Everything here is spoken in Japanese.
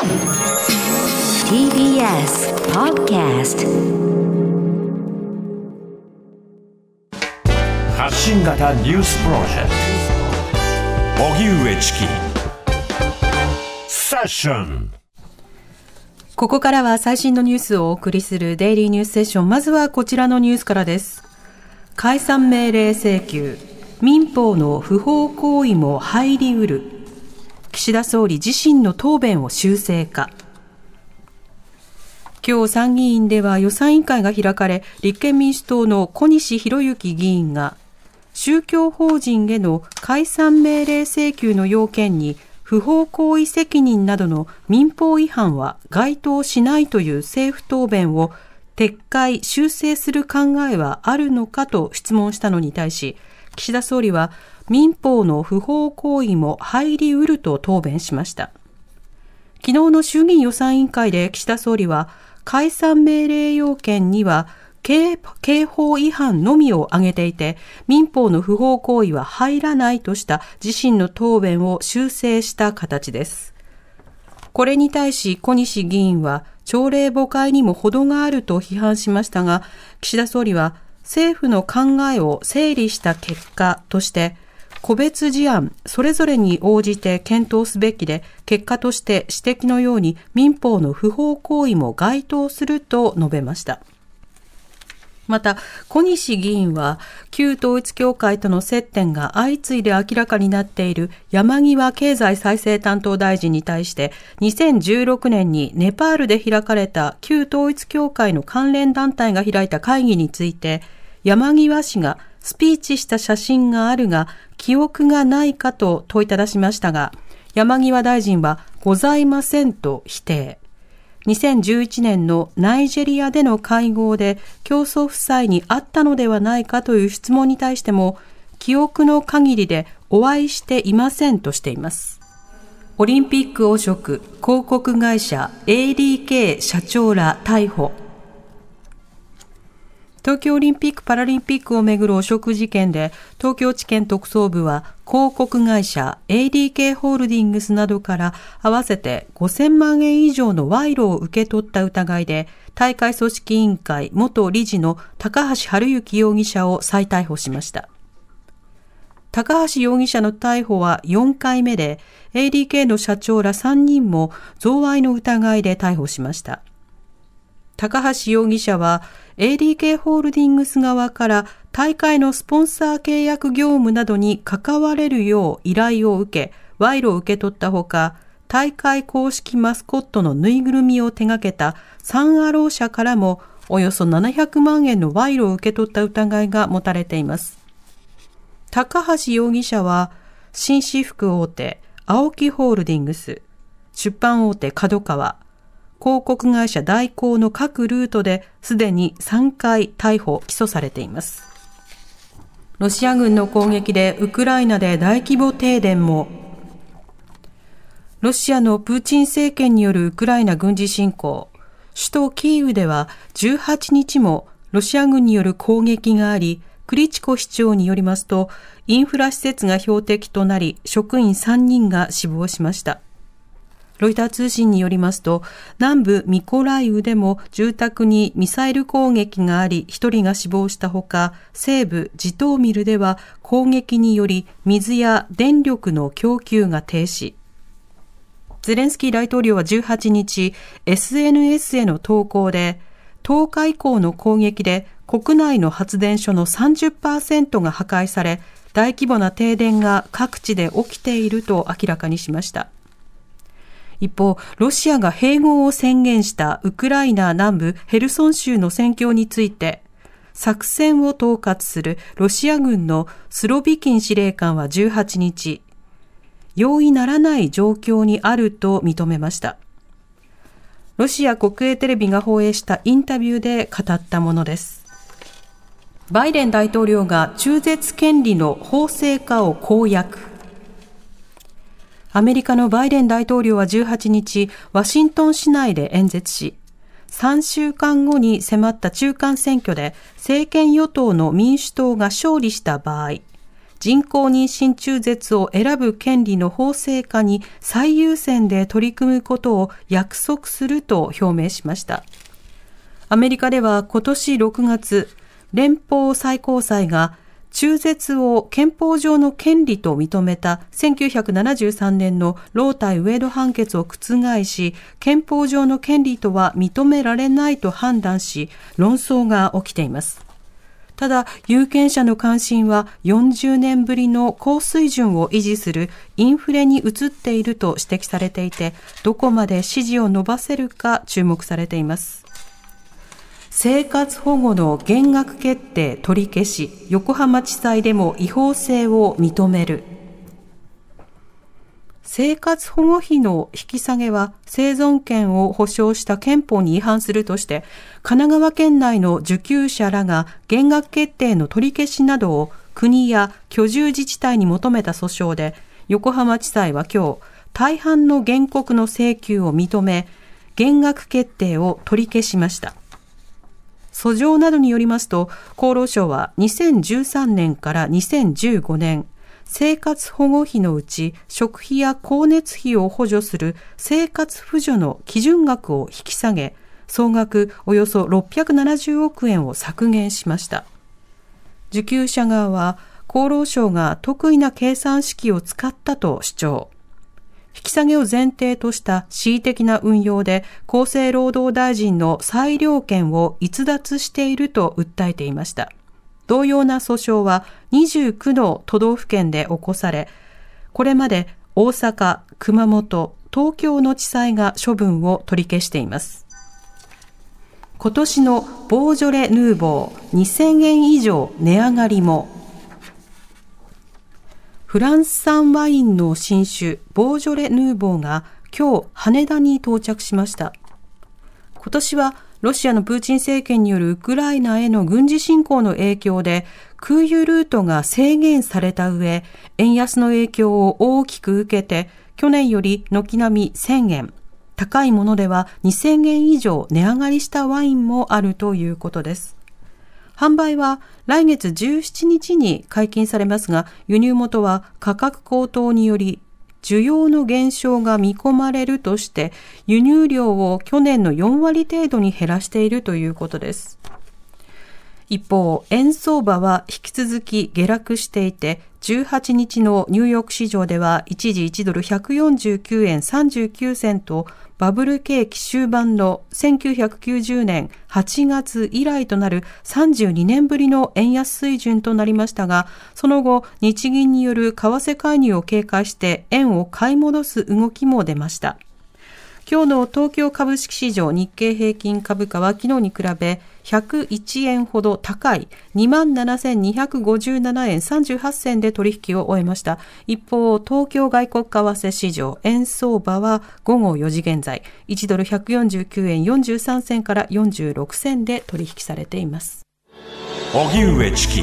TBS Podcast 発信型ニュースプロジェクト荻上チキセッションここからは最新のニュースをお送りするデイリーニュースセッション。まずはこちらのニュースからです。解散命令請求。民法の不法行為も入りうる。岸田総理自身の答弁を修正か。今日参議院では予算委員会が開かれ、立憲民主党の小西博之議員が、宗教法人への解散命令請求の要件に不法行為責任などの民法違反は該当しないという政府答弁を撤回、修正する考えはあるのかと質問したのに対し、岸田総理は民法の不法行為も入りうると答弁しました。昨日の衆議院予算委員会で岸田総理は解散命令要件には刑法違反のみを挙げていて、民法の不法行為は入らないとした自身の答弁を修正した形です。これに対し小西議員は、朝令暮改にも程があると批判しましたが、岸田総理は政府の考えを整理した結果として、個別事案それぞれに応じて検討すべきで、結果として指摘のように民法の不法行為も該当すると述べました。また、小西議員は、旧統一教会との接点が相次いで明らかになっている山際経済再生担当大臣に対して、2016年にネパールで開かれた旧統一教会の関連団体が開いた会議について、山際氏がスピーチした写真があるが、記憶がないかと問いただしましたが、山際大臣はございませんと否定。2011年のナイジェリアでの会合で競争夫妻に会ったのではないかという質問に対しても、記憶の限りでお会いしていませんとしています。オリンピック汚職、広告会社 ADK 社長ら逮捕。東京オリンピック・パラリンピックをめぐる汚職事件で、東京地検特捜部は広告会社 ADK ホールディングスなどから合わせて5000万円以上の賄賂を受け取った疑いで、大会組織委員会元理事の高橋治之容疑者を再逮捕しました。高橋容疑者の逮捕は4回目で、ADK の社長ら3人も贈賄の疑いで逮捕しました。高橋容疑者は ADK ホールディングス側から大会のスポンサー契約業務などに関われるよう依頼を受け、賄賂を受け取ったほか、大会公式マスコットのぬいぐるみを手掛けたサンアロー社からもおよそ700万円の賄賂を受け取った疑いが持たれています。高橋容疑者は、紳士服大手、青木ホールディングス、出版大手角川、広告会社代行の各ルートですでに3回逮捕・起訴されています。ロシア軍の攻撃でウクライナで大規模停電もロシアのプーチン政権によるウクライナ軍事侵攻、首都キーウでは18日もロシア軍による攻撃があり、クリチコ市長によりますと、インフラ施設が標的となり、職員3人が死亡しました。ロイター通信によりますと、南部ミコライウでも住宅にミサイル攻撃があり、1人が死亡したほか、西部ジトーミルでは攻撃により水や電力の供給が停止。ゼレンスキー大統領は18日、SNS への投稿で、10日以降の攻撃で国内の発電所の30%が破壊され、大規模な停電が各地で起きていると明らかにしました。一方、ロシアが併合を宣言したウクライナ南部ヘルソン州の戦況について、作戦を統括するロシア軍のスロビキン司令官は18日、容易ならない状況にあると認めました。ロシア国営テレビが放映したインタビューで語ったものです。バイデン大統領が中絶権利の法制化を公約。アメリカのバイデン大統領は18日、ワシントン市内で演説し、3週間後に迫った中間選挙で政権与党の民主党が勝利した場合、人工妊娠中絶を選ぶ権利の法制化に最優先で取り組むことを約束すると表明しました。アメリカでは今年6月、連邦最高裁が中絶を憲法上の権利と認めた1973年のロー対ウェイド判決を覆し、憲法上の権利とは認められないと判断し、論争が起きています。ただ、有権者の関心は40年ぶりの高水準を維持するインフレに移っていると指摘されていて、どこまで支持を伸ばせるか注目されています。生活保護の減額決定取り消し、横浜地裁でも違法性を認める。生活保護費の引き下げは生存権を保障した憲法に違反するとして、神奈川県内の受給者らが減額決定の取り消しなどを国や居住自治体に求めた訴訟で、横浜地裁は今日、大半の原告の請求を認め、減額決定を取り消しました。訴状などによりますと、厚労省は2013年から2015年、生活保護費のうち食費や光熱費を補助する生活扶助の基準額を引き下げ、総額およそ670億円を削減しました。受給者側は厚労省が得意な計算式を使ったと主張。引き下げを前提とした恣意的な運用で厚生労働大臣の裁量権を逸脱していると訴えていました。同様な訴訟は29の都道府県で起こされ、これまで大阪、熊本、東京の地裁が処分を取り消しています。今年のボージョレ・ヌーボー2000円以上値上がりもフランス産ワインの新酒、ボージョレ・ヌーボーが今日羽田に到着しました。今年はロシアのプーチン政権によるウクライナへの軍事侵攻の影響で空輸ルートが制限された上、円安の影響を大きく受けて、去年より軒並み1000円、高いものでは2000円以上値上がりしたワインもあるということです。販売は来月17日に解禁されますが、輸入元は価格高騰により需要の減少が見込まれるとして、輸入量を去年の4割程度に減らしているということです。一方、円相場は引き続き下落していて、18日のニューヨーク市場では一時1ドル149円39銭とバブル景気終盤の1990年8月以来となる32年ぶりの円安水準となりましたが、その後、日銀による為替介入を警戒して円を買い戻す動きも出ました。今日の東京株式市場日経平均株価は昨日に比べ101円ほど高い27,257円38銭で取引を終えました。一方、東京外国為替市場円相場は午後4時現在1ドル149円43銭から46銭で取引されています。荻上チキ